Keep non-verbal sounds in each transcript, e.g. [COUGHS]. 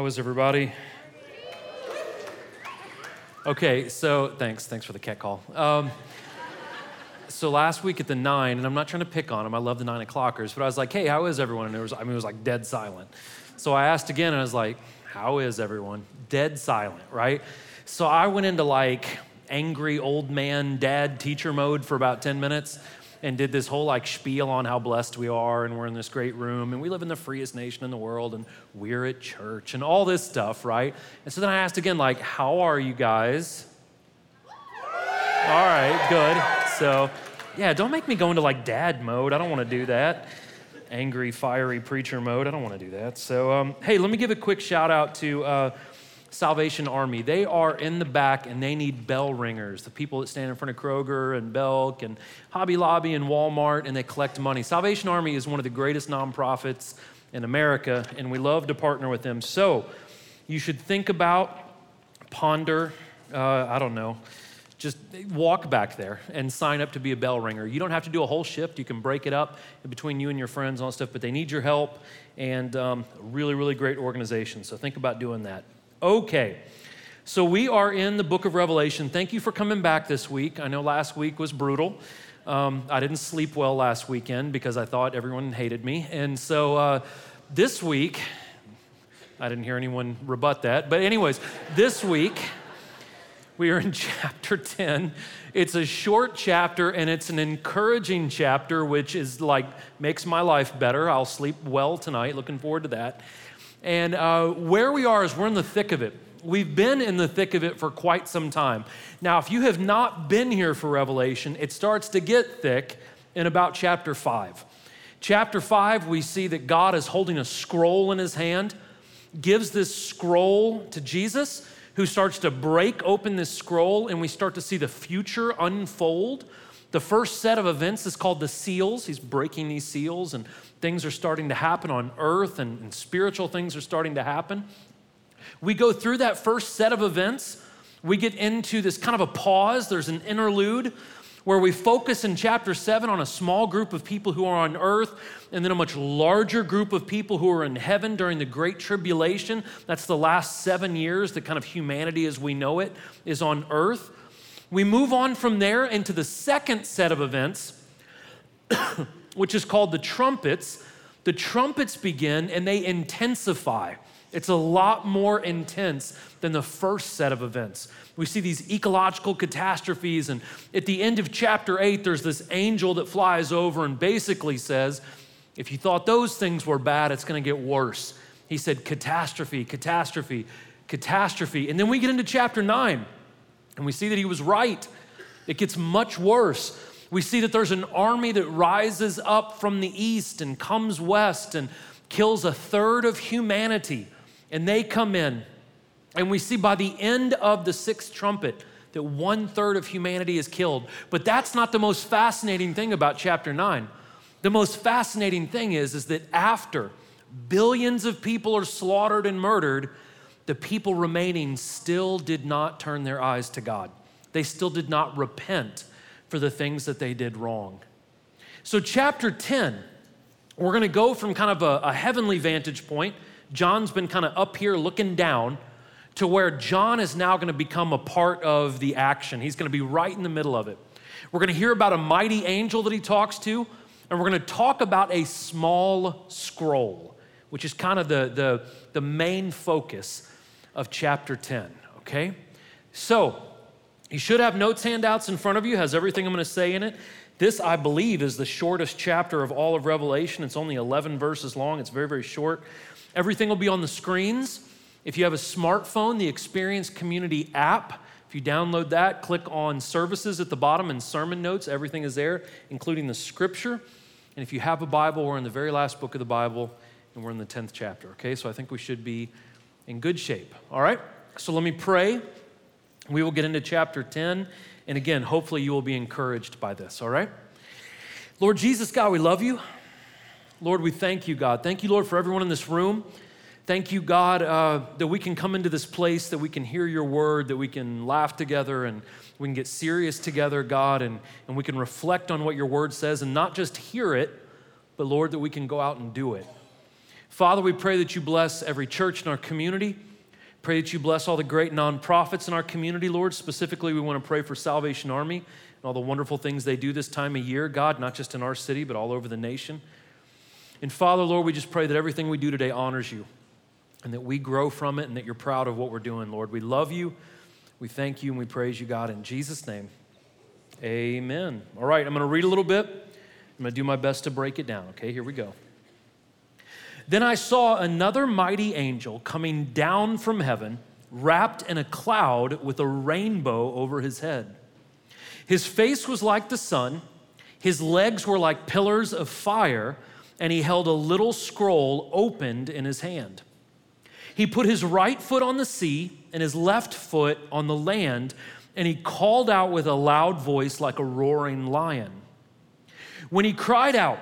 How is everybody? Okay, so thanks. Thanks for the cat call. Um, so last week at the nine, and I'm not trying to pick on them. I love the nine o'clockers, but I was like, "Hey, how is everyone?" And it was, I mean, it was like dead silent. So I asked again, and I was like, "How is everyone?" Dead silent, right? So I went into like angry old man dad teacher mode for about 10 minutes and did this whole like spiel on how blessed we are and we're in this great room and we live in the freest nation in the world and we're at church and all this stuff, right? And so then I asked again, like, how are you guys? All right, good. So, yeah, don't make me go into like dad mode. I don't want to do that. Angry, fiery preacher mode. I don't want to do that. So, um, hey, let me give a quick shout out to. Uh, Salvation Army. They are in the back and they need bell ringers, the people that stand in front of Kroger and Belk and Hobby Lobby and Walmart, and they collect money. Salvation Army is one of the greatest nonprofits in America, and we love to partner with them. So you should think about, ponder, uh, I don't know, just walk back there and sign up to be a bell ringer. You don't have to do a whole shift. You can break it up between you and your friends and all that stuff, but they need your help and um, really, really great organization. So think about doing that. Okay. So we are in the book of Revelation. Thank you for coming back this week. I know last week was brutal. Um, I didn't sleep well last weekend because I thought everyone hated me. And so uh, this week, I didn't hear anyone rebut that. But, anyways, this week, we are in [LAUGHS] chapter 10. It's a short chapter and it's an encouraging chapter, which is like makes my life better. I'll sleep well tonight. Looking forward to that. And uh, where we are is we're in the thick of it. We've been in the thick of it for quite some time. Now, if you have not been here for Revelation, it starts to get thick in about chapter 5. Chapter 5, we see that God is holding a scroll in his hand, gives this scroll to Jesus, who starts to break open this scroll, and we start to see the future unfold. The first set of events is called the seals. He's breaking these seals, and things are starting to happen on earth, and, and spiritual things are starting to happen. We go through that first set of events. We get into this kind of a pause. There's an interlude where we focus in chapter 7 on a small group of people who are on earth and then a much larger group of people who are in heaven during the great tribulation that's the last 7 years the kind of humanity as we know it is on earth we move on from there into the second set of events [COUGHS] which is called the trumpets, the trumpets begin and they intensify. It's a lot more intense than the first set of events. We see these ecological catastrophes, and at the end of chapter 8, there's this angel that flies over and basically says, If you thought those things were bad, it's gonna get worse. He said, Catastrophe, catastrophe, catastrophe. And then we get into chapter 9, and we see that he was right. It gets much worse we see that there's an army that rises up from the east and comes west and kills a third of humanity. And they come in. And we see by the end of the sixth trumpet that one third of humanity is killed. But that's not the most fascinating thing about chapter 9. The most fascinating thing is, is that after billions of people are slaughtered and murdered, the people remaining still did not turn their eyes to God. They still did not repent for the things that they did wrong. So, chapter 10, we're going to go from kind of a, a heavenly vantage point. John's been kind of up here looking down to where John is now going to become a part of the action. He's going to be right in the middle of it. We're going to hear about a mighty angel that he talks to, and we're going to talk about a small scroll, which is kind of the, the, the main focus of chapter 10, okay? So, you should have notes handouts in front of you, has everything I'm going to say in it. This, I believe, is the shortest chapter of all of Revelation. It's only 11 verses long, it's very, very short. Everything will be on the screens. If you have a smartphone, the Experience Community app, if you download that, click on services at the bottom and sermon notes. Everything is there, including the scripture. And if you have a Bible, we're in the very last book of the Bible, and we're in the 10th chapter, okay? So I think we should be in good shape, all right? So let me pray. We will get into chapter 10. And again, hopefully you will be encouraged by this, all right? Lord Jesus, God, we love you. Lord, we thank you, God. Thank you, Lord, for everyone in this room. Thank you, God, uh, that we can come into this place, that we can hear your word, that we can laugh together and we can get serious together, God, and, and we can reflect on what your word says and not just hear it, but Lord, that we can go out and do it. Father, we pray that you bless every church in our community. Pray that you bless all the great nonprofits in our community, Lord. Specifically, we want to pray for Salvation Army and all the wonderful things they do this time of year, God, not just in our city, but all over the nation. And Father, Lord, we just pray that everything we do today honors you and that we grow from it and that you're proud of what we're doing, Lord. We love you. We thank you and we praise you, God, in Jesus' name. Amen. All right, I'm going to read a little bit. I'm going to do my best to break it down. Okay, here we go. Then I saw another mighty angel coming down from heaven, wrapped in a cloud with a rainbow over his head. His face was like the sun, his legs were like pillars of fire, and he held a little scroll opened in his hand. He put his right foot on the sea and his left foot on the land, and he called out with a loud voice like a roaring lion. When he cried out,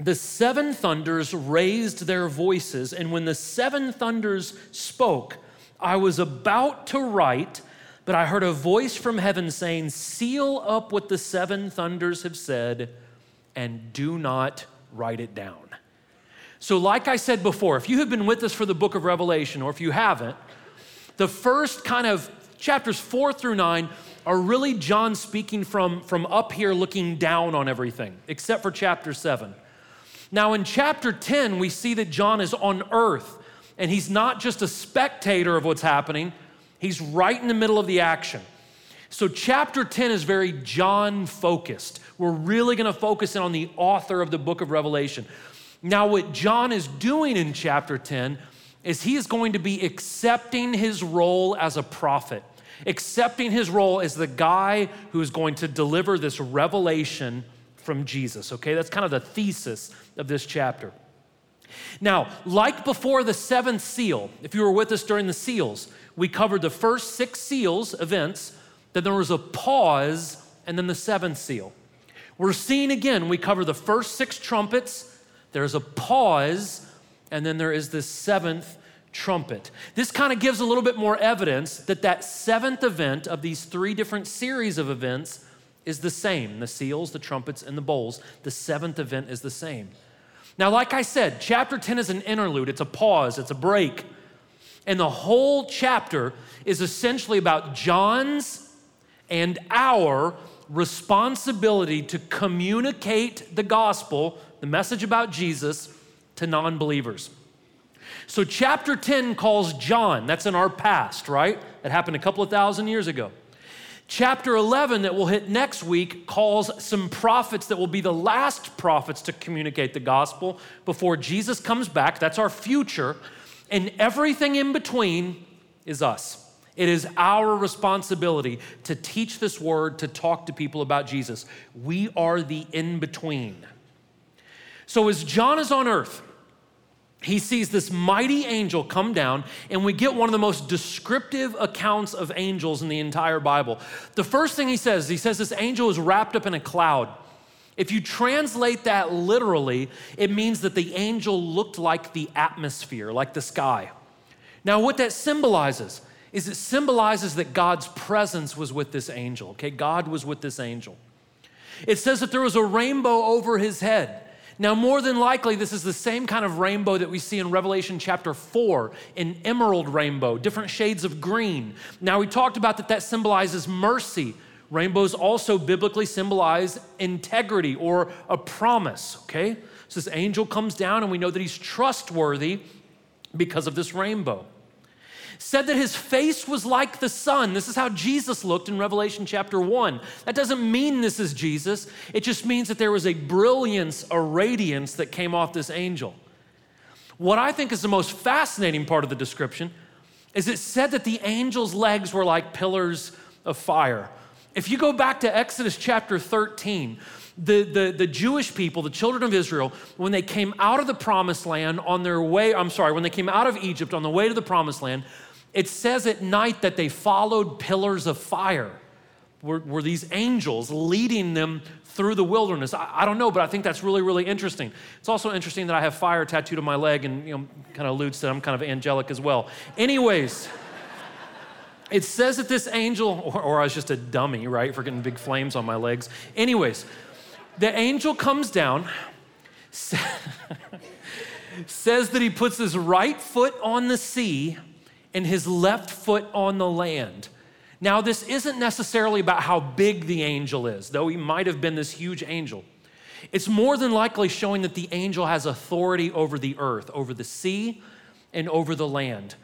the seven thunders raised their voices, and when the seven thunders spoke, I was about to write, but I heard a voice from heaven saying, Seal up what the seven thunders have said, and do not write it down. So, like I said before, if you have been with us for the book of Revelation, or if you haven't, the first kind of chapters four through nine are really John speaking from, from up here looking down on everything, except for chapter seven. Now, in chapter 10, we see that John is on earth and he's not just a spectator of what's happening, he's right in the middle of the action. So, chapter 10 is very John focused. We're really going to focus in on the author of the book of Revelation. Now, what John is doing in chapter 10 is he is going to be accepting his role as a prophet, accepting his role as the guy who is going to deliver this revelation from Jesus, okay? That's kind of the thesis of this chapter. Now, like before the seventh seal, if you were with us during the seals, we covered the first six seals events, then there was a pause, and then the seventh seal. We're seeing again, we cover the first six trumpets, there's a pause, and then there is this seventh trumpet. This kind of gives a little bit more evidence that that seventh event of these three different series of events is the same the seals, the trumpets, and the bowls. The seventh event is the same. Now, like I said, chapter 10 is an interlude, it's a pause, it's a break. And the whole chapter is essentially about John's and our responsibility to communicate the gospel, the message about Jesus, to non believers. So, chapter 10 calls John, that's in our past, right? That happened a couple of thousand years ago. Chapter 11, that we'll hit next week, calls some prophets that will be the last prophets to communicate the gospel before Jesus comes back. That's our future. And everything in between is us. It is our responsibility to teach this word, to talk to people about Jesus. We are the in between. So, as John is on earth, he sees this mighty angel come down, and we get one of the most descriptive accounts of angels in the entire Bible. The first thing he says, he says this angel is wrapped up in a cloud. If you translate that literally, it means that the angel looked like the atmosphere, like the sky. Now, what that symbolizes is it symbolizes that God's presence was with this angel, okay? God was with this angel. It says that there was a rainbow over his head. Now, more than likely, this is the same kind of rainbow that we see in Revelation chapter 4, an emerald rainbow, different shades of green. Now, we talked about that that symbolizes mercy. Rainbows also biblically symbolize integrity or a promise, okay? So this angel comes down, and we know that he's trustworthy because of this rainbow said that his face was like the sun. This is how Jesus looked in Revelation chapter 1. That doesn't mean this is Jesus, it just means that there was a brilliance, a radiance that came off this angel. What I think is the most fascinating part of the description is it said that the angel's legs were like pillars of fire. If you go back to Exodus chapter 13, the, the, the Jewish people, the children of Israel, when they came out of the promised land on their way, I'm sorry, when they came out of Egypt on the way to the promised land, it says at night that they followed pillars of fire. Were, were these angels leading them through the wilderness? I, I, don't know, but I think that's really, really interesting. It's also interesting that I have fire tattooed on my leg and you know, kind of alludes that I'm kind of angelic as well. Anyways, it says that this angel, or, or I was just a dummy, right, for getting big flames on my legs. Anyways, the angel comes down. [LAUGHS] says that he puts his right foot on the sea and his left foot on the land. Now, this isn't necessarily about how big the angel is, though he might have been this huge angel. It's more than likely showing that the angel has authority over the earth, over the sea, and over the land.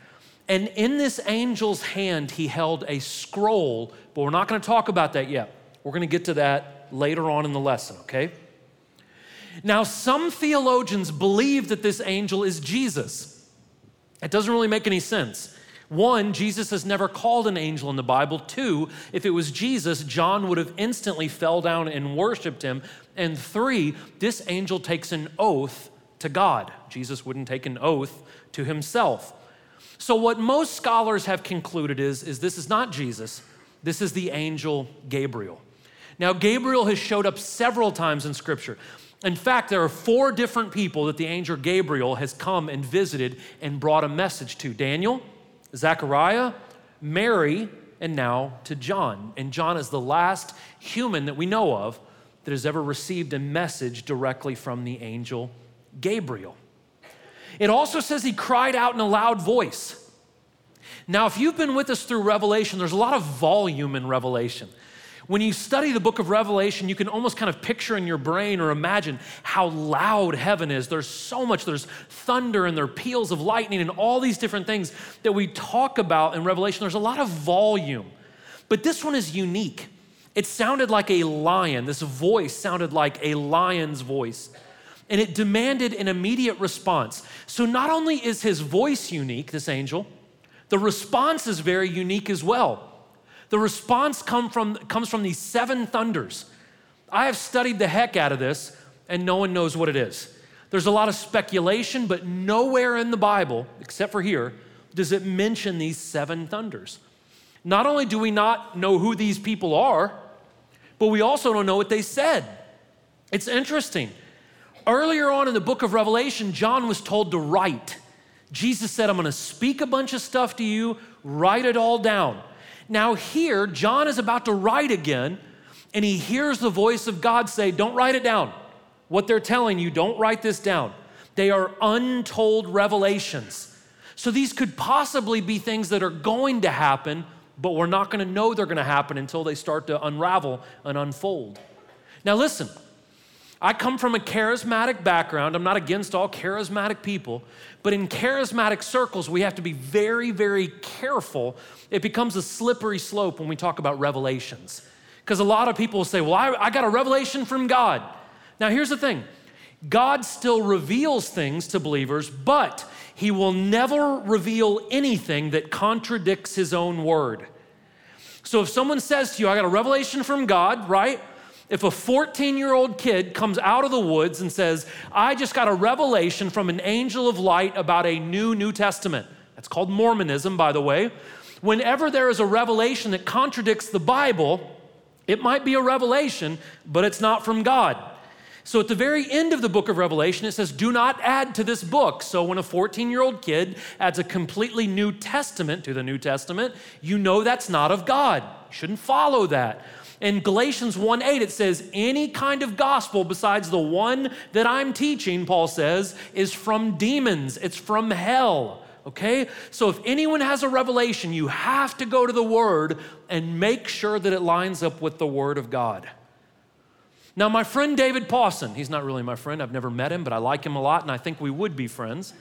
And in this angel's hand, he held a scroll, but we're not going to talk about that yet. We're going to get to that later on in the lesson, okay? Now, some theologians believe that this angel is Jesus. It doesn't really make any sense. One, Jesus has never called an angel in the Bible. Two, if it was Jesus, John would have instantly fell down and worshiped him. And three, this angel takes an oath to God. Jesus wouldn't take an oath to himself. So, what most scholars have concluded is, is this is not Jesus, this is the angel Gabriel. Now, Gabriel has showed up several times in Scripture. In fact, there are four different people that the angel Gabriel has come and visited and brought a message to Daniel, Zechariah, Mary, and now to John. And John is the last human that we know of that has ever received a message directly from the angel Gabriel. It also says he cried out in a loud voice. Now, if you've been with us through Revelation, there's a lot of volume in Revelation. When you study the book of Revelation, you can almost kind of picture in your brain or imagine how loud heaven is. There's so much, there's thunder and there are peals of lightning and all these different things that we talk about in Revelation. There's a lot of volume. But this one is unique. It sounded like a lion. This voice sounded like a lion's voice. And it demanded an immediate response. So not only is his voice unique, this angel, the response is very unique as well. The response come from, comes from these seven thunders. I have studied the heck out of this, and no one knows what it is. There's a lot of speculation, but nowhere in the Bible, except for here, does it mention these seven thunders. Not only do we not know who these people are, but we also don't know what they said. It's interesting. Earlier on in the book of Revelation, John was told to write. Jesus said, I'm going to speak a bunch of stuff to you, write it all down. Now, here, John is about to write again, and he hears the voice of God say, Don't write it down. What they're telling you, don't write this down. They are untold revelations. So these could possibly be things that are going to happen, but we're not going to know they're going to happen until they start to unravel and unfold. Now, listen, I come from a charismatic background. I'm not against all charismatic people, but in charismatic circles, we have to be very, very careful. It becomes a slippery slope when we talk about revelations. Because a lot of people will say, Well, I, I got a revelation from God. Now, here's the thing God still reveals things to believers, but He will never reveal anything that contradicts His own word. So if someone says to you, I got a revelation from God, right? If a 14 year old kid comes out of the woods and says, I just got a revelation from an angel of light about a new New Testament, that's called Mormonism, by the way. Whenever there is a revelation that contradicts the Bible, it might be a revelation, but it's not from God. So at the very end of the book of Revelation, it says, Do not add to this book. So when a 14 year old kid adds a completely New Testament to the New Testament, you know that's not of God. You shouldn't follow that. In Galatians 1 8, it says, Any kind of gospel besides the one that I'm teaching, Paul says, is from demons, it's from hell. Okay? So if anyone has a revelation, you have to go to the Word and make sure that it lines up with the Word of God. Now, my friend David Pawson, he's not really my friend, I've never met him, but I like him a lot and I think we would be friends.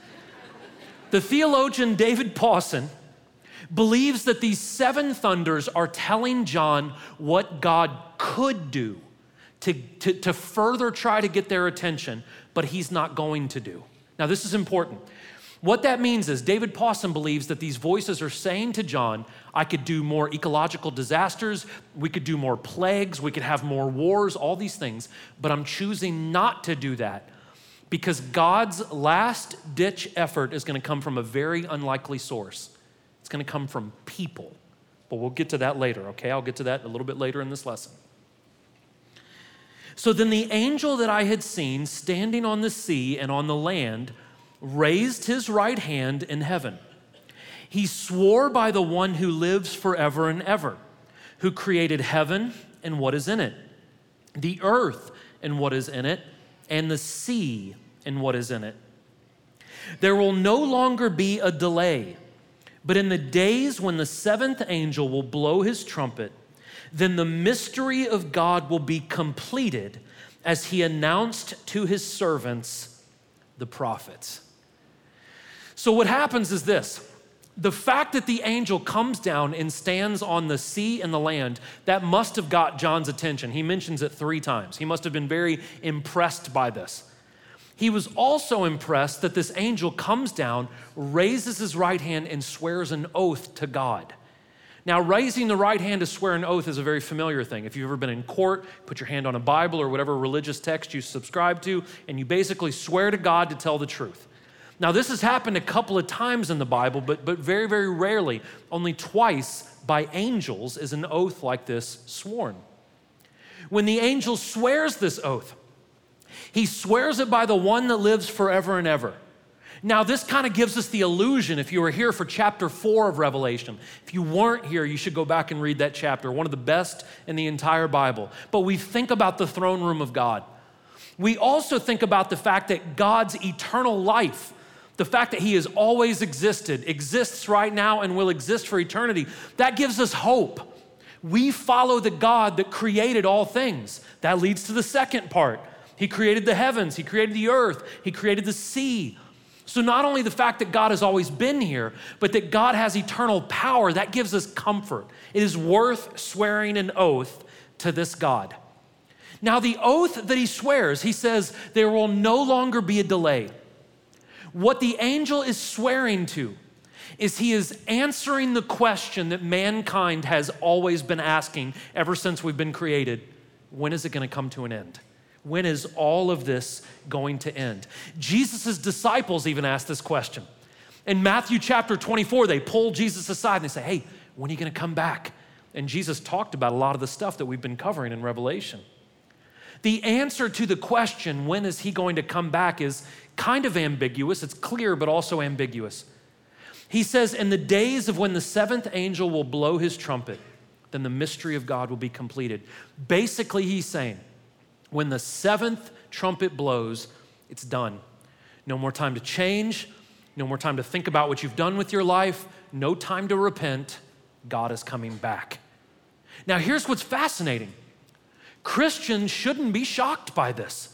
the theologian David Pawson believes that these seven thunders are telling John what God could do to, to, to further try to get their attention, but he's not going to do. Now, this is important. What that means is David Pawson believes that these voices are saying to John, I could do more ecological disasters, we could do more plagues, we could have more wars, all these things, but I'm choosing not to do that because God's last ditch effort is going to come from a very unlikely source. Going to come from people. But we'll get to that later, okay? I'll get to that a little bit later in this lesson. So then the angel that I had seen standing on the sea and on the land raised his right hand in heaven. He swore by the one who lives forever and ever, who created heaven and what is in it, the earth and what is in it, and the sea and what is in it. There will no longer be a delay, but in the days when the seventh angel will blow his trumpet, then the mystery of God will be completed as he announced to his servants, the prophets. So, what happens is this the fact that the angel comes down and stands on the sea and the land, that must have got John's attention. He mentions it three times. He must have been very impressed by this. He was also impressed that this angel comes down, raises his right hand, and swears an oath to God. Now, raising the right hand to swear an oath is a very familiar thing. If you've ever been in court, put your hand on a Bible or whatever religious text you subscribe to, and you basically swear to God to tell the truth. Now, this has happened a couple of times in the Bible, but, but very, very rarely. Only twice by angels is an oath like this sworn. When the angel swears this oath, he swears it by the one that lives forever and ever. Now, this kind of gives us the illusion, if you were here for chapter four of Revelation, if you weren't here, you should go back and read that chapter, one of the best in the entire Bible. But we think about the throne room of God. We also think about the fact that God's eternal life, the fact that He has always existed, exists right now, and will exist for eternity, that gives us hope. We follow the God that created all things. That leads to the second part. He created the heavens, He created the earth, He created the sea. So, not only the fact that God has always been here, but that God has eternal power, that gives us comfort. It is worth swearing an oath to this God. Now, the oath that he swears, he says, there will no longer be a delay. What the angel is swearing to is he is answering the question that mankind has always been asking ever since we've been created when is it going to come to an end? When is all of this going to end? Jesus' disciples even asked this question. In Matthew chapter 24, they pull Jesus aside and they say, Hey, when are you going to come back? And Jesus talked about a lot of the stuff that we've been covering in Revelation. The answer to the question, when is he going to come back, is kind of ambiguous. It's clear, but also ambiguous. He says, In the days of when the seventh angel will blow his trumpet, then the mystery of God will be completed. Basically, he's saying, when the seventh trumpet blows, it's done. No more time to change, no more time to think about what you've done with your life, no time to repent. God is coming back. Now, here's what's fascinating Christians shouldn't be shocked by this.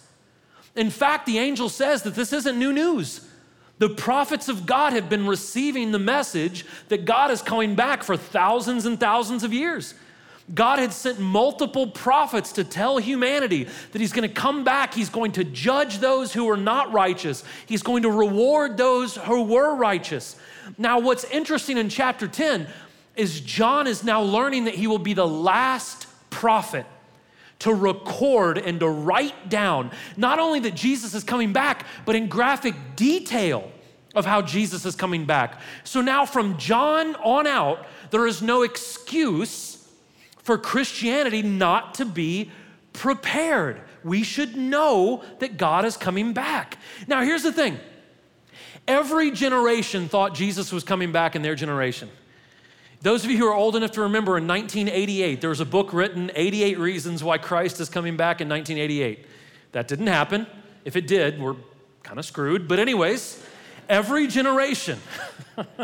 In fact, the angel says that this isn't new news. The prophets of God have been receiving the message that God is coming back for thousands and thousands of years. God had sent multiple prophets to tell humanity that He's going to come back. He's going to judge those who are not righteous, He's going to reward those who were righteous. Now, what's interesting in chapter 10 is John is now learning that he will be the last prophet to record and to write down not only that Jesus is coming back, but in graphic detail of how Jesus is coming back. So now, from John on out, there is no excuse for Christianity not to be prepared. We should know that God is coming back. Now, here's the thing every generation thought Jesus was coming back in their generation. Those of you who are old enough to remember in 1988, there was a book written, 88 Reasons Why Christ is Coming Back in 1988. That didn't happen. If it did, we're kind of screwed. But, anyways, every generation [LAUGHS]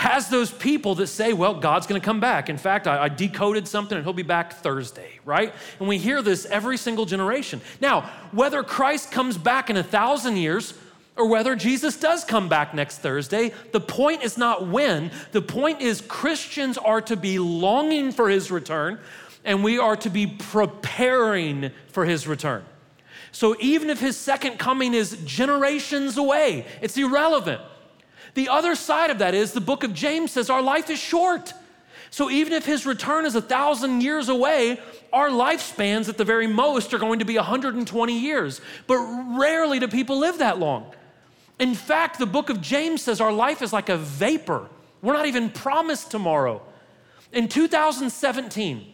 has those people that say, well, God's gonna come back. In fact, I, I, decoded something and he'll be back Thursday, right? And we hear this every single generation. Now, whether Christ comes back in a thousand years or whether Jesus does come back next Thursday, the point is not when. The point is Christians are to be longing for his return and we are to be preparing for his return. So even if his second coming is generations away, it's irrelevant. The other side of that is the book of James says our life is short. So even if his return is a thousand years away, our lifespans at the very most are going to be 120 years. But rarely do people live that long. In fact, the book of James says our life is like a vapor. We're not even promised tomorrow. In 2017,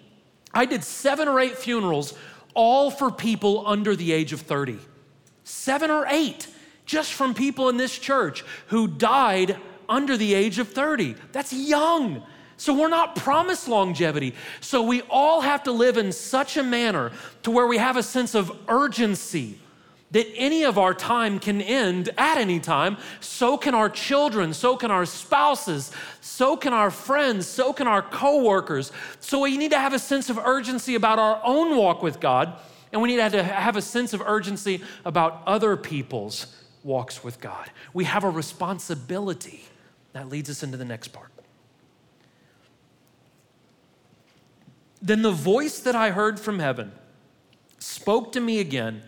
I did seven or eight funerals, all for people under the age of 30. Seven or eight just from people in this church who died under the age of 30. That's young. So we're not promised longevity. So we all have to live in such a manner to where we have a sense of urgency that any of our time can end at any time. So can our children, so can our spouses, so can our friends, so can our coworkers. So we need to have a sense of urgency about our own walk with God, and we need to have a sense of urgency about other people's walks with God. We have a responsibility. That leads us into the next part. Then the voice that I heard from heaven spoke to me again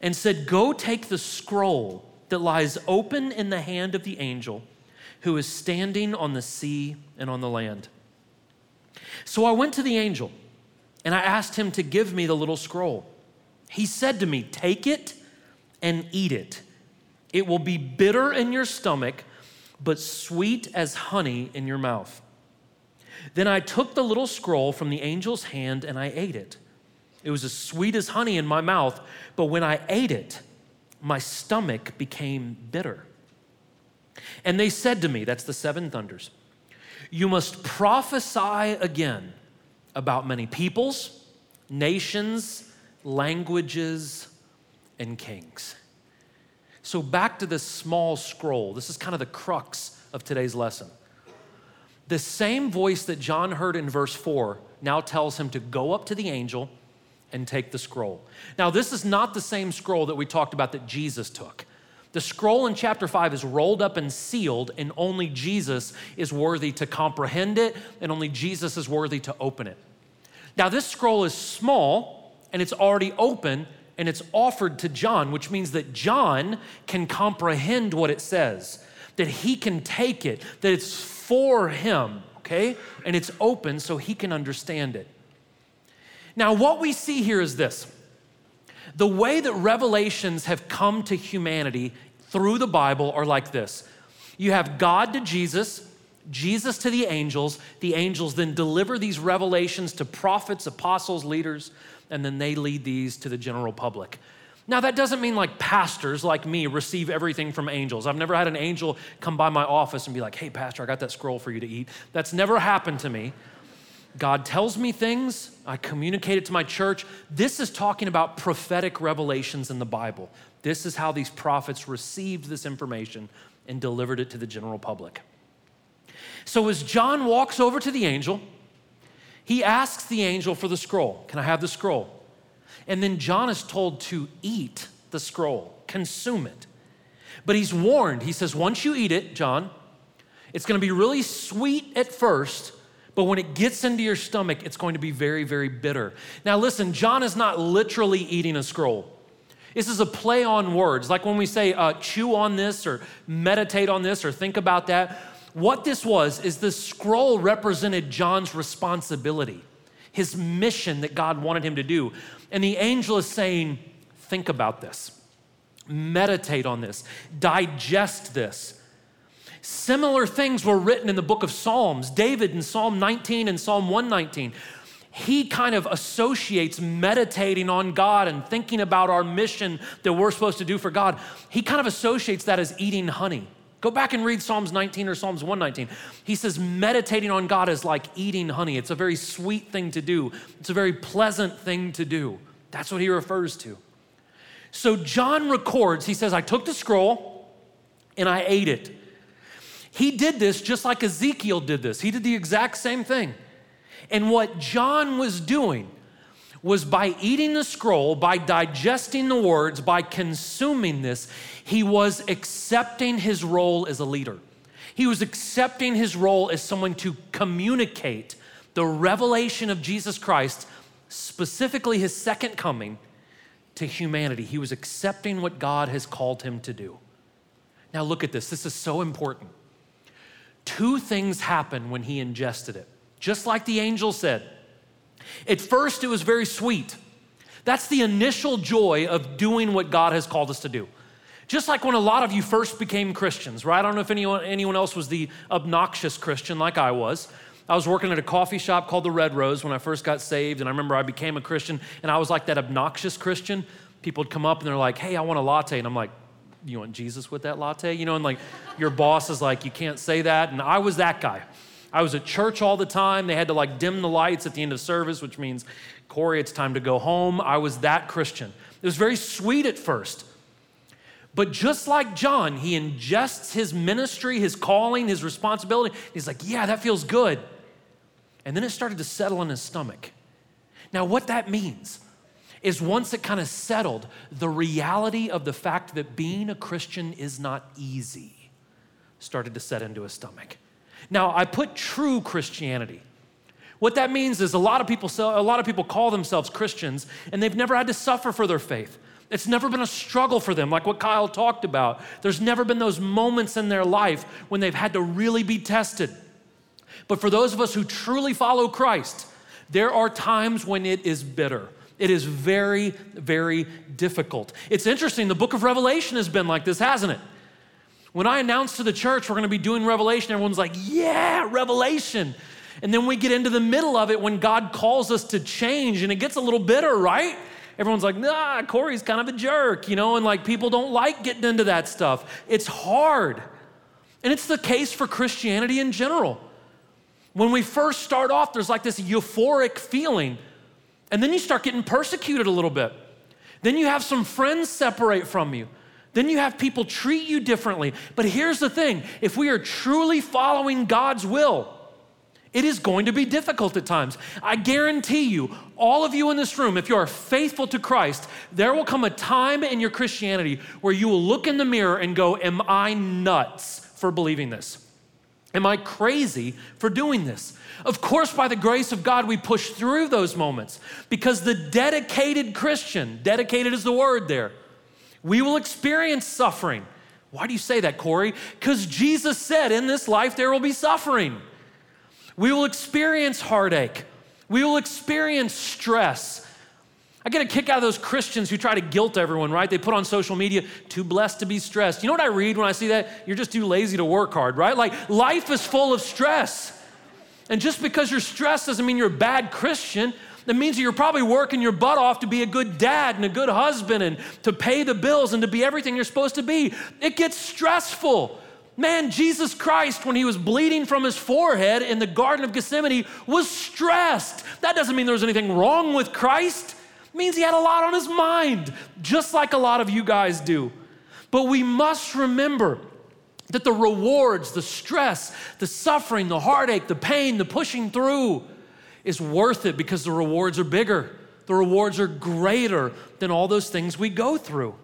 and said, Go take the scroll that lies open in the hand of the angel who is standing on the sea and on the land. So I went to the angel and I asked him to give me the little scroll. He said to me, Take it and eat it. It will be bitter in your stomach, but sweet as honey in your mouth. Then I took the little scroll from the angel's hand and I ate it. It was as sweet as honey in my mouth, but when I ate it, my stomach became bitter. And they said to me, that's the seven thunders, you must prophesy again about many peoples, nations, languages, and kings. So, back to this small scroll. This is kind of the crux of today's lesson. The same voice that John heard in verse 4 now tells him to go up to the angel and take the scroll. Now, this is not the same scroll that we talked about that Jesus took. The scroll in chapter 5 is rolled up and sealed, and only Jesus is worthy to comprehend it, and only Jesus is worthy to open it. Now, this scroll is small, and it's already open, and it's offered to John, which means that John can comprehend what it says, that he can take it, that it's for him, okay? And it's open so he can understand it. Now, what we see here is this the way that revelations have come to humanity through the Bible are like this you have God to Jesus, Jesus to the angels. The angels then deliver these revelations to prophets, apostles, leaders, and then they lead these to the general public. Now, that doesn't mean like pastors like me receive everything from angels. I've never had an angel come by my office and be like, hey, Pastor, I got that scroll for you to eat. That's never happened to me. God tells me things, I communicate it to my church. This is talking about prophetic revelations in the Bible. This is how these prophets received this information and delivered it to the general public. So as John walks over to the angel, he asks the angel for the scroll. Can I have the scroll? And then John is told to eat the scroll, consume it. But he's warned. He says, once you eat it, John, it's going to be really sweet at first, but when it gets into your stomach, it's going to be very, very bitter. Now, listen, John is not literally eating a scroll. This is a play on words. Like when we say uh, chew on this or meditate on this or think about that. What this was is the scroll represented John's responsibility, his mission that God wanted him to do. And the angel is saying, think about this, meditate on this, digest this. Similar things were written in the book of Psalms. David in Psalm 19 and Psalm 119. He kind of associates meditating on God and thinking about our mission that we're supposed to do for God. He kind of associates that as eating honey. Go back and read Psalms 19 or Psalms 119. He says meditating on God is like eating honey. It's a very sweet thing to do, it's a very pleasant thing to do. That's what he refers to. So John records, he says, I took the scroll and I ate it. He did this just like Ezekiel did this. He did the exact same thing. And what John was doing was by eating the scroll, by digesting the words, by consuming this, he was accepting his role as a leader. He was accepting his role as someone to communicate the revelation of Jesus Christ, specifically his second coming, to humanity. He was accepting what God has called him to do. Now, look at this. This is so important two things happened when he ingested it, just like the angel said. At first, it was very sweet. That's the initial joy of doing what God has called us to do. Just like when a lot of you first became Christians, right? I don't know if anyone, anyone else was the obnoxious Christian like I was. I was working at a coffee shop called the Red Rose when I first got saved, and I remember I became a Christian, and I was like that obnoxious Christian. People would come up and they're like, hey, I want a latte. And I'm like, you want Jesus with that latte? You know, and like your boss is like, you can't say that. And I was that guy. I was at church all the time. They had to like dim the lights at the end of service, which means, Corey, it's time to go home. I was that Christian. It was very sweet at first. But just like John, he ingests his ministry, his calling, his responsibility. He's like, yeah, that feels good. And then it started to settle in his stomach. Now, what that means is once it kind of settled, the reality of the fact that being a Christian is not easy started to set into his stomach. Now, I put true Christianity. What that means is a lot of people a lot of people call themselves Christians and they've never had to suffer for their faith. It's never been a struggle for them, like what Kyle talked about. There's never been those moments in their life when they've had to really be tested. But for those of us who truly follow Christ, there are times when it is bitter. It is very, very difficult. It's interesting, the book of Revelation has been like this, hasn't it? When I announced to the church we're going to be doing Revelation, everyone's like, yeah, Revelation. And then we get into the middle of it when God calls us to change and it gets a little bitter, right? Everyone's like, nah, Corey's kind of a jerk, you know, and like people don't like getting into that stuff. It's hard. And it's the case for Christianity in general. When we first start off, there's like this euphoric feeling, and then you start getting persecuted a little bit. Then you have some friends separate from you. Then you have people treat you differently. But here's the thing if we are truly following God's will, it is going to be difficult at times. I guarantee you, all of you in this room, if you are faithful to Christ, there will come a time in your Christianity where you will look in the mirror and go, Am I nuts for believing this? Am I crazy for doing this? Of course, by the grace of God, we push through those moments because the dedicated Christian, dedicated is the word there, we will experience suffering. Why do you say that, Corey? Because Jesus said, In this life there will be suffering. We will experience heartache. We will experience stress. I get a kick out of those Christians who try to guilt everyone, right? They put on social media, too blessed to be stressed. You know what I read when I see that? You're just too lazy to work hard, right? Like life is full of stress. And just because you're stressed doesn't mean you're a bad Christian. That means that you're probably working your butt off to be a good dad and a good husband and to pay the bills and to be everything you're supposed to be. It gets stressful. Man, Jesus Christ, when he was bleeding from his forehead in the Garden of Gethsemane, was stressed. That doesn't mean there was anything wrong with Christ. It means he had a lot on his mind, just like a lot of you guys do. But we must remember that the rewards, the stress, the suffering, the heartache, the pain, the pushing through is worth it because the rewards are bigger. The rewards are greater than all those things we go through.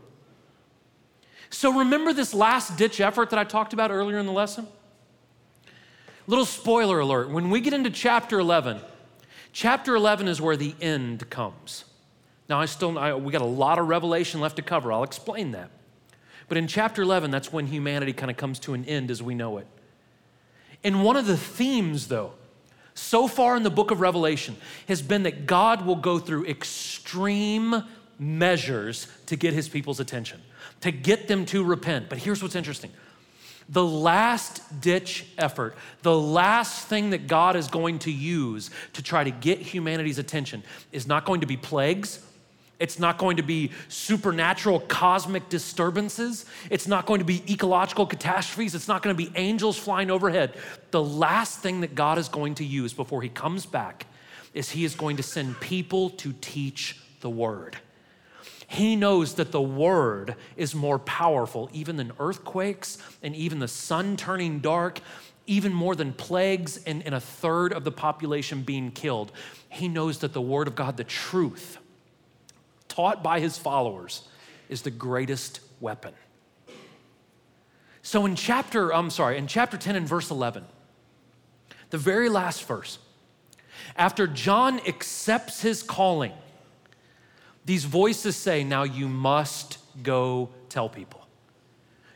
So remember this last ditch effort that I talked about earlier in the lesson? Little spoiler alert when we get into chapter 11, chapter 11 is where the end comes. Now, I still, I, we got a lot of revelation left to cover. I'll explain that. But in chapter 11, that's when humanity kind of comes to an end as we know it. And one of the themes, though, so far in the book of Revelation has been that God will go through extreme measures to get his people's attention to get them to repent. But here's what's interesting the last ditch effort, the last thing that God is going to use to try to get humanity's attention is not going to be plagues. It's not going to be supernatural cosmic disturbances. It's not going to be ecological catastrophes. It's not going to be angels flying overhead. The last thing that God is going to use before he comes back is he is going to send people to teach the word. He knows that the word is more powerful even than earthquakes and even the sun turning dark, even more than plagues and, and a third of the population being killed. He knows that the word of God, the truth, taught by his followers, is the greatest weapon. So in chapter, I'm sorry, in chapter 10 and verse 11, the very last verse, after John accepts his calling, these voices say, now you must go tell people.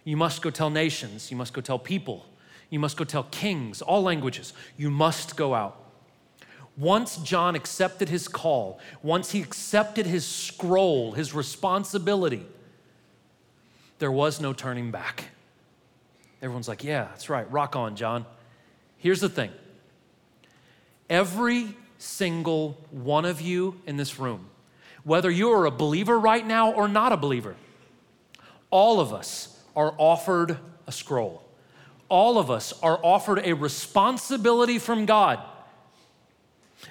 You must go tell nations. You must go tell people. You must go tell kings, all languages. You must go out. Once John accepted his call, once he accepted his scroll, his responsibility, there was no turning back. Everyone's like, yeah, that's right. Rock on, John. Here's the thing every single one of you in this room whether you are a believer right now or not a believer, all of us are offered a scroll. All of us are offered a responsibility from God.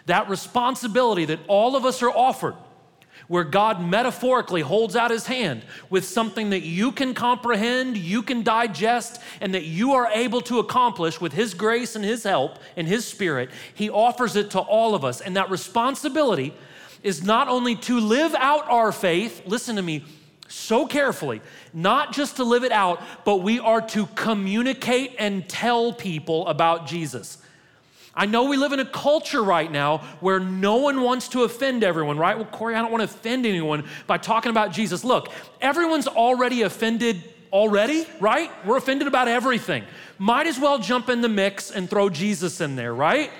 That responsibility that all of us are offered, where God metaphorically holds out his hand with something that you can comprehend, you can digest, and that you are able to accomplish with his grace and his help and his spirit. He offers it to all of us. And that responsibility is not only to live out our faith, listen to me so carefully, not just to live it out, but we are to communicate and tell people about Jesus. I know we live in a culture right now where no one wants to offend everyone, right? Well, Corey, I don't want to offend anyone by talking about Jesus. Look, everyone's already offended already, right? We're offended about everything. Might as well jump in the mix and throw Jesus in there, right?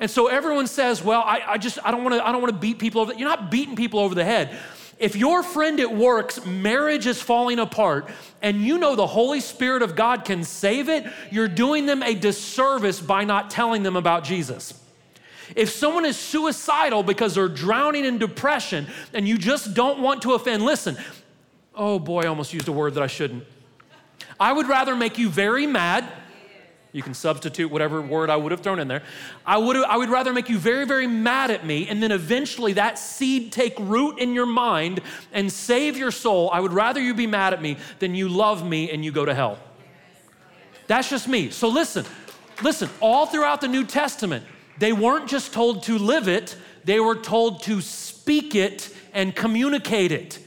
And so everyone says, well, I, I just, I don't want to, I don't want to beat people over. The, you're not beating people over the head. If your friend at work's marriage is falling apart and you know the Holy Spirit of God can save it, you're doing them a disservice by not telling them about Jesus. If someone is suicidal because they're drowning in depression and you just don't want to offend, listen, oh boy, I almost used a word that I shouldn't. I would rather make you very mad you can substitute whatever word I would have thrown in there. I would, I would rather make you very, very mad at me, and then eventually that seed take root in your mind and save your soul. I would rather you be mad at me than you love me and you go to hell. That's just me. So listen, listen, all throughout the New Testament, they weren't just told to live it, they were told to speak it and communicate it.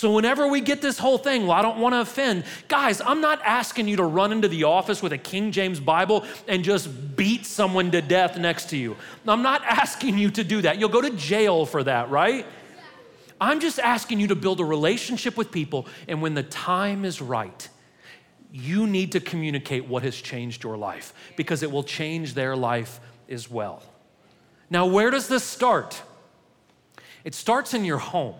So, whenever we get this whole thing, well, I don't want to offend, guys, I'm not asking you to run into the office with a King James Bible and just beat someone to death next to you. I'm not [LAUGHS] asking you to do that. You'll go to jail for that, right? I'm just asking you to build a relationship with people, and when the time is right, you need to communicate what has changed your life because it will change their life as well. Now, where does this start? It starts in your home.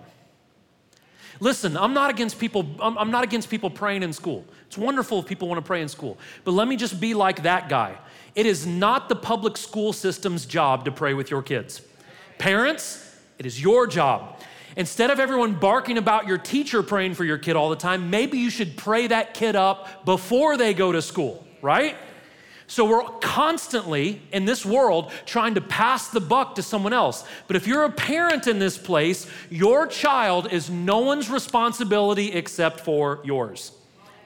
Listen, I'm not against people, I'm, I'm not against people praying in school. It's wonderful if people want to pray in school. But let me just be like that guy. It is not the public school system's job to pray with your kids. Parents, it is your job. Instead of everyone barking about your teacher praying for your kid all the time, maybe you should pray that kid up before they go to school, right? So we're constantly in this world trying to pass the buck to someone else. But if you're a parent in this place, your child is no one's responsibility except for yours.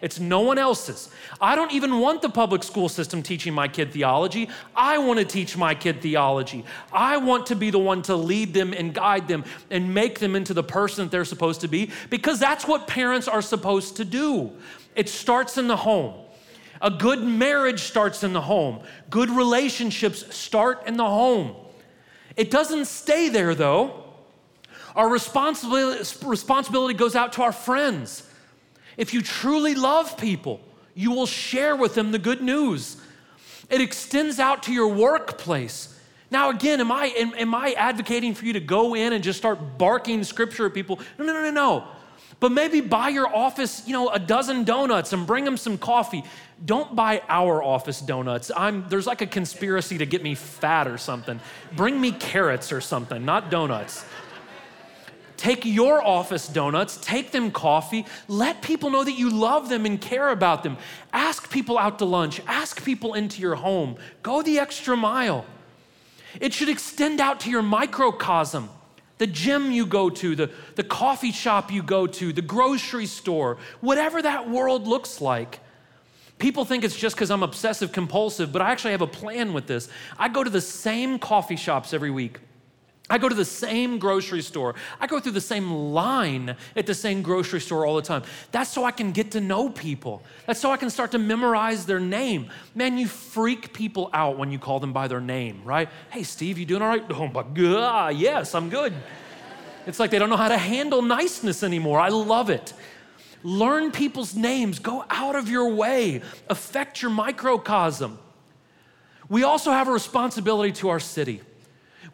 It's no one else's. I don't even want the public school system teaching my kid theology. I want to teach my kid theology. I want to be the one to lead them and guide them and make them into the person that they're supposed to be because that's what parents are supposed to do. It starts in the home. A good marriage starts in the home, good relationships start in the home. It doesn't stay there though. Our responsibility, responsibility goes out to our friends. If you truly love people, you will share with them the good news. It extends out to your workplace. Now, again, am I, am, am I advocating for you to go in and just start barking scripture at people? No, no, no, no, no. But maybe buy your office, you know, a dozen donuts and bring them some coffee. Don't buy our office donuts. I'm, there's like a conspiracy to get me fat or something. Bring me carrots or something, not donuts. Take your office donuts, take them coffee, let people know that you love them and care about them. Ask people out to lunch, ask people into your home. Go the extra mile. It should extend out to your microcosm the gym you go to, the, the coffee shop you go to, the grocery store, whatever that world looks like. People think it's just because I'm obsessive compulsive, but I actually have a plan with this. I go to the same coffee shops every week. I go to the same grocery store. I go through the same line at the same grocery store all the time. That's so I can get to know people. That's so I can start to memorize their name. Man, you freak people out when you call them by their name, right? Hey, Steve, you doing all right? Oh my God, yes, I'm good. It's like they don't know how to handle niceness anymore. I love it. Learn people's names, go out of your way, affect your microcosm. We also have a responsibility to our city.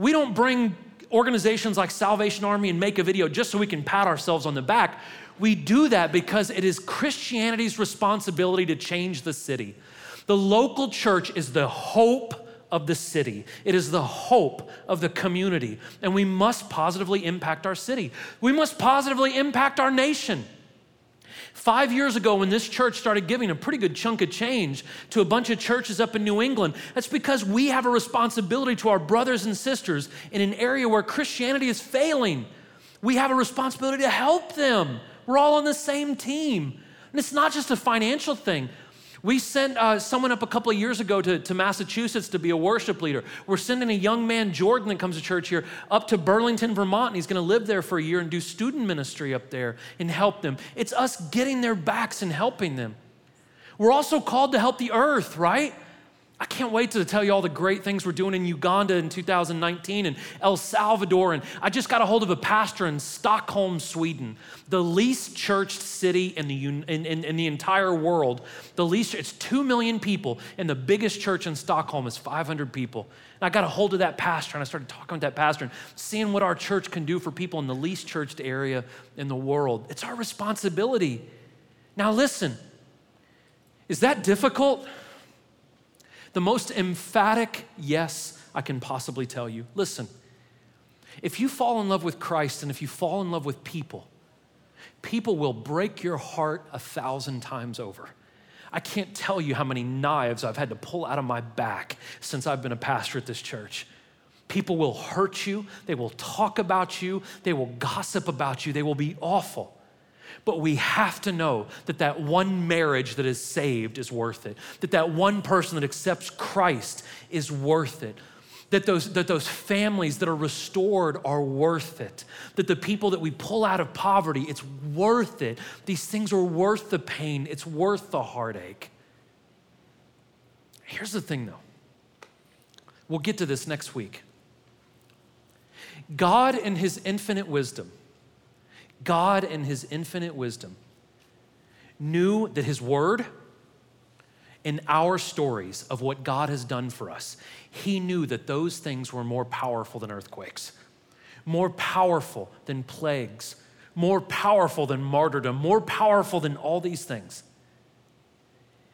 We don't bring organizations like Salvation Army and make a video just so we can pat ourselves on the back. We do that because it is Christianity's responsibility to change the city. The local church is the hope of the city. It is the hope of the community. And we must positively impact our city. We must positively impact our nation. Five years ago, when this church started giving a pretty good chunk of change to a bunch of churches up in New England, that's because we have a responsibility to our brothers and sisters in an area where Christianity is failing. We have a responsibility to help them. We're all on the same team. And it's not just a financial thing. We sent uh, someone up a couple of years ago to, to Massachusetts to be a worship leader. We're sending a young man, Jordan, that comes to church here, up to Burlington, Vermont, and he's going to live there for a year and do student ministry up there and help them. It's us getting their backs and helping them. We're also called to help the earth, right? I can't wait to tell you all the great things we're doing in Uganda in 2019 and El Salvador. And I just got a hold of a pastor in Stockholm, Sweden, the least churched city in the, in, in, in the entire world. The least, it's 2 million people, and the biggest church in Stockholm is 500 people. And I got a hold of that pastor, and I started talking with that pastor and seeing what our church can do for people in the least churched area in the world. It's our responsibility. Now, listen, is that difficult? The most emphatic yes I can possibly tell you. Listen, if you fall in love with Christ and if you fall in love with people, people will break your heart a thousand times over. I can't tell you how many knives I've had to pull out of my back since I've been a pastor at this church. People will hurt you, they will talk about you, they will gossip about you, they will be awful. But we have to know that that one marriage that is saved is worth it, that that one person that accepts Christ is worth it. That those, that those families that are restored are worth it. That the people that we pull out of poverty, it's worth it. These things are worth the pain, it's worth the heartache. Here's the thing though we'll get to this next week. God, in His infinite wisdom, God, in his infinite wisdom, knew that his word and our stories of what God has done for us, he knew that those things were more powerful than earthquakes, more powerful than plagues, more powerful than martyrdom, more powerful than all these things.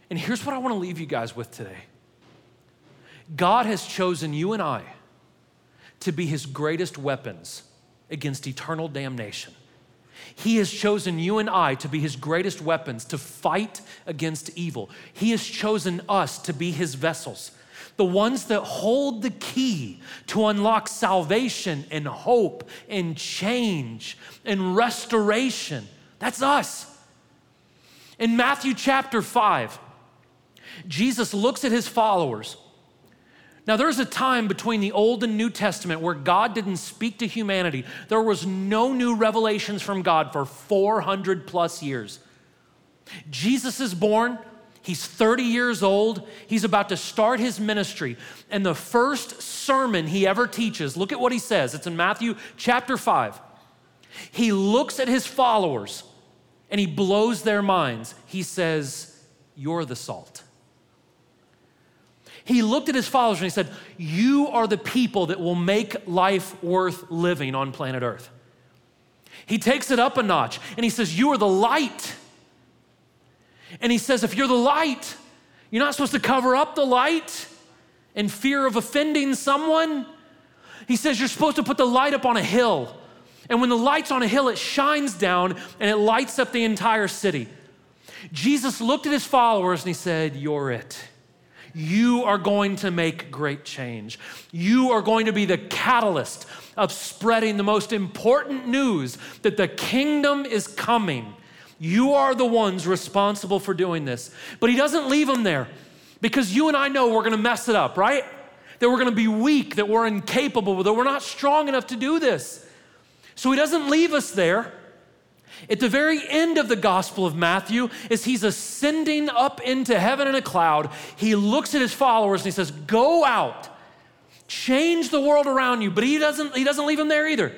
And here's what I want to leave you guys with today God has chosen you and I to be his greatest weapons against eternal damnation. He has chosen you and I to be his greatest weapons to fight against evil. He has chosen us to be his vessels, the ones that hold the key to unlock salvation and hope and change and restoration. That's us. In Matthew chapter 5, Jesus looks at his followers now, there's a time between the Old and New Testament where God didn't speak to humanity. There was no new revelations from God for 400 plus years. Jesus is born. He's 30 years old. He's about to start his ministry. And the first sermon he ever teaches, look at what he says. It's in Matthew chapter 5. He looks at his followers and he blows their minds. He says, You're the salt. He looked at his followers and he said, You are the people that will make life worth living on planet Earth. He takes it up a notch and he says, You are the light. And he says, If you're the light, you're not supposed to cover up the light in fear of offending someone. He says, You're supposed to put the light up on a hill. And when the light's on a hill, it shines down and it lights up the entire city. Jesus looked at his followers and he said, You're it you are going to make great change. You are going to be the catalyst of spreading the most important news that the kingdom is coming. You are the ones responsible for doing this. But he doesn't leave them there because you and I know we're going to mess it up, right? That we're going to be weak, that we're incapable, that we're not strong enough to do this. So he doesn't leave us there. At the very end of the Gospel of Matthew, as he's ascending up into heaven in a cloud, he looks at his followers and he says, Go out, change the world around you. But he doesn't, he doesn't leave them there either.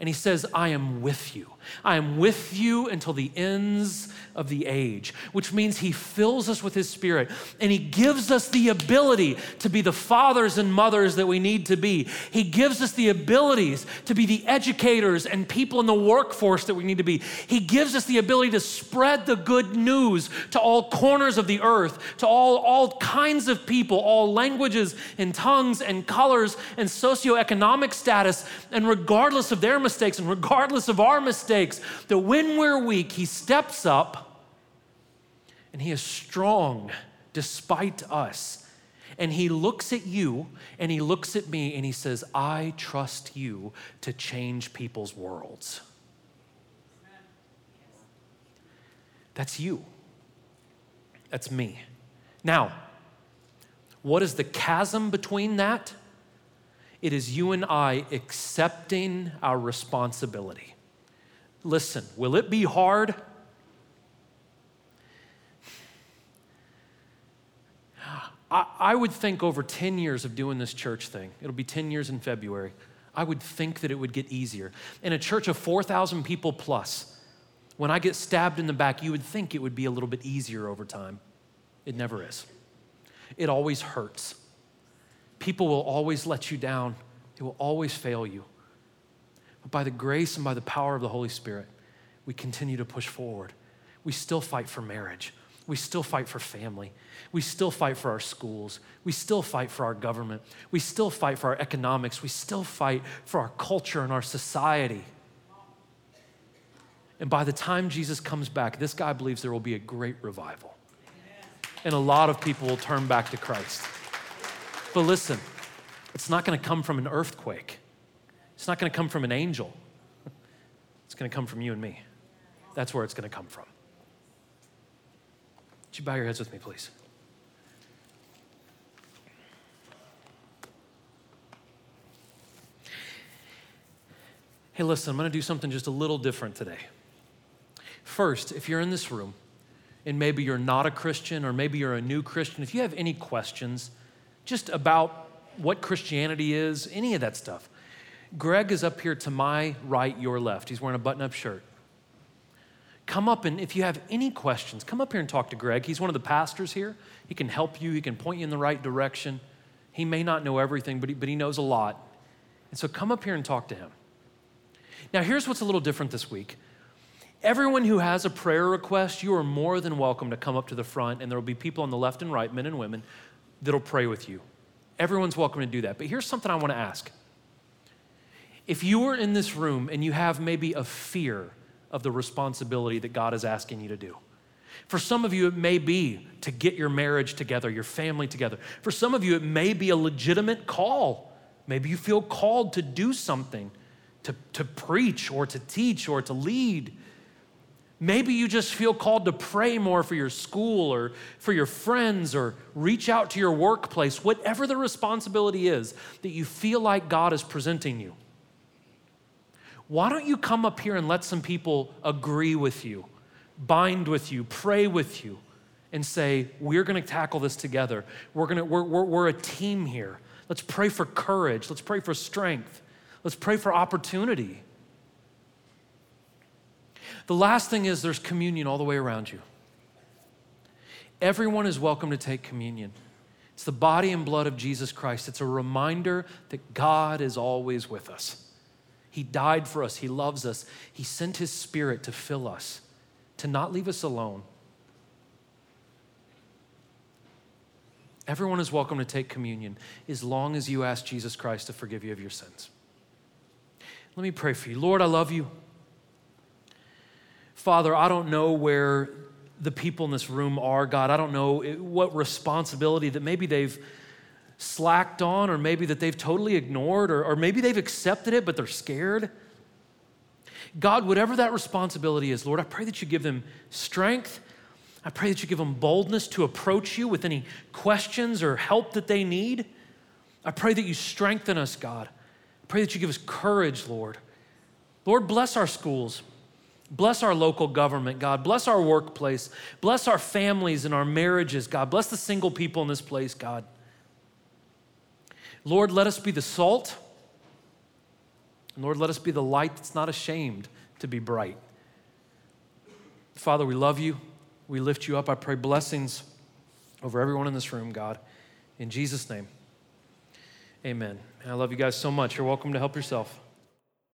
And he says, I am with you. I am with you until the ends of the age, which means He fills us with His Spirit and He gives us the ability to be the fathers and mothers that we need to be. He gives us the abilities to be the educators and people in the workforce that we need to be. He gives us the ability to spread the good news to all corners of the earth, to all, all kinds of people, all languages and tongues and colors and socioeconomic status, and regardless of their mistakes and regardless of our mistakes, that when we're weak, He steps up and He is strong despite us. And He looks at you and He looks at me and He says, I trust you to change people's worlds. That's you. That's me. Now, what is the chasm between that? It is you and I accepting our responsibility. Listen, will it be hard? I, would think over 10 years of doing this church thing, it'll be 10 years in February, I would think that it would get easier. In a church of 4,000 people plus, when I get stabbed in the back, you would think it would be a little bit easier over time. It never is. It always hurts. People will always let you down, they will always fail you. But by the grace and by the power of the Holy Spirit, we continue to push forward. We still fight for marriage. We still fight for family. We still fight for our schools. We still fight for our government. We still fight for our economics. We still fight for our culture and our society. And by the time Jesus comes back, this guy believes there will be a great revival. And a lot of people will turn back to Christ. But listen, it's not going to come from an earthquake, it's not going to come from an angel. It's going to come from you and me. That's where it's going to come from. Would you bow your heads with me, please? Hey, listen, I'm going to do something just a little different today. First, if you're in this room and maybe you're not a Christian or maybe you're a new Christian, if you have any questions just about what Christianity is, any of that stuff, Greg is up here to my right, your left. He's wearing a button up shirt. Come up and if you have any questions, come up here and talk to Greg. He's one of the pastors here. He can help you, he can point you in the right direction. He may not know everything, but he, but he knows a lot. And so come up here and talk to him. Now, here's what's a little different this week. Everyone who has a prayer request, you are more than welcome to come up to the front, and there will be people on the left and right, men and women, that'll pray with you. Everyone's welcome to do that. But here's something I want to ask. If you are in this room and you have maybe a fear of the responsibility that God is asking you to do. For some of you, it may be to get your marriage together, your family together. For some of you, it may be a legitimate call. Maybe you feel called to do something, to, to preach or to teach or to lead. Maybe you just feel called to pray more for your school or for your friends or reach out to your workplace, whatever the responsibility is that you feel like God is presenting you why don't you come up here and let some people agree with you, bind with you, pray with you, and say, We're going to tackle this together. We're, gonna, we're, we're, we're a team here. Let's pray for courage. Let's pray for strength. Let's pray for opportunity. The last thing is there's communion all the way around you. Everyone is welcome to take communion. It's the body and blood of Jesus Christ. It's a reminder that God is always with us. He died for us. He loves us. He sent His Spirit to fill us, to not leave us alone. Everyone is welcome to take communion as long as you ask Jesus Christ to forgive you of your sins. Let me pray for you. Lord, I love you. Father, I don't know where the people in this room are, God. I don't know what responsibility that maybe they've slacked on, or maybe that they've totally ignored, or, or maybe they've accepted it, but they're scared. God, whatever that responsibility is, Lord, I pray that you give them strength. I pray that you give them boldness to approach you with any questions or help that they need. I pray that you strengthen us, God. I pray that you give us courage, Lord. Lord, bless our schools. Bless our local government, God. Bless our workplace. Bless our families and our marriages, God. Bless the single people in this place, God. Lord, let us be the salt. And Lord, let us be the light that's not ashamed to be bright. Father, we love you. We lift you up. I pray blessings over everyone in this room, God. In Jesus' name, amen. And I love you guys so much. You're welcome to help yourself.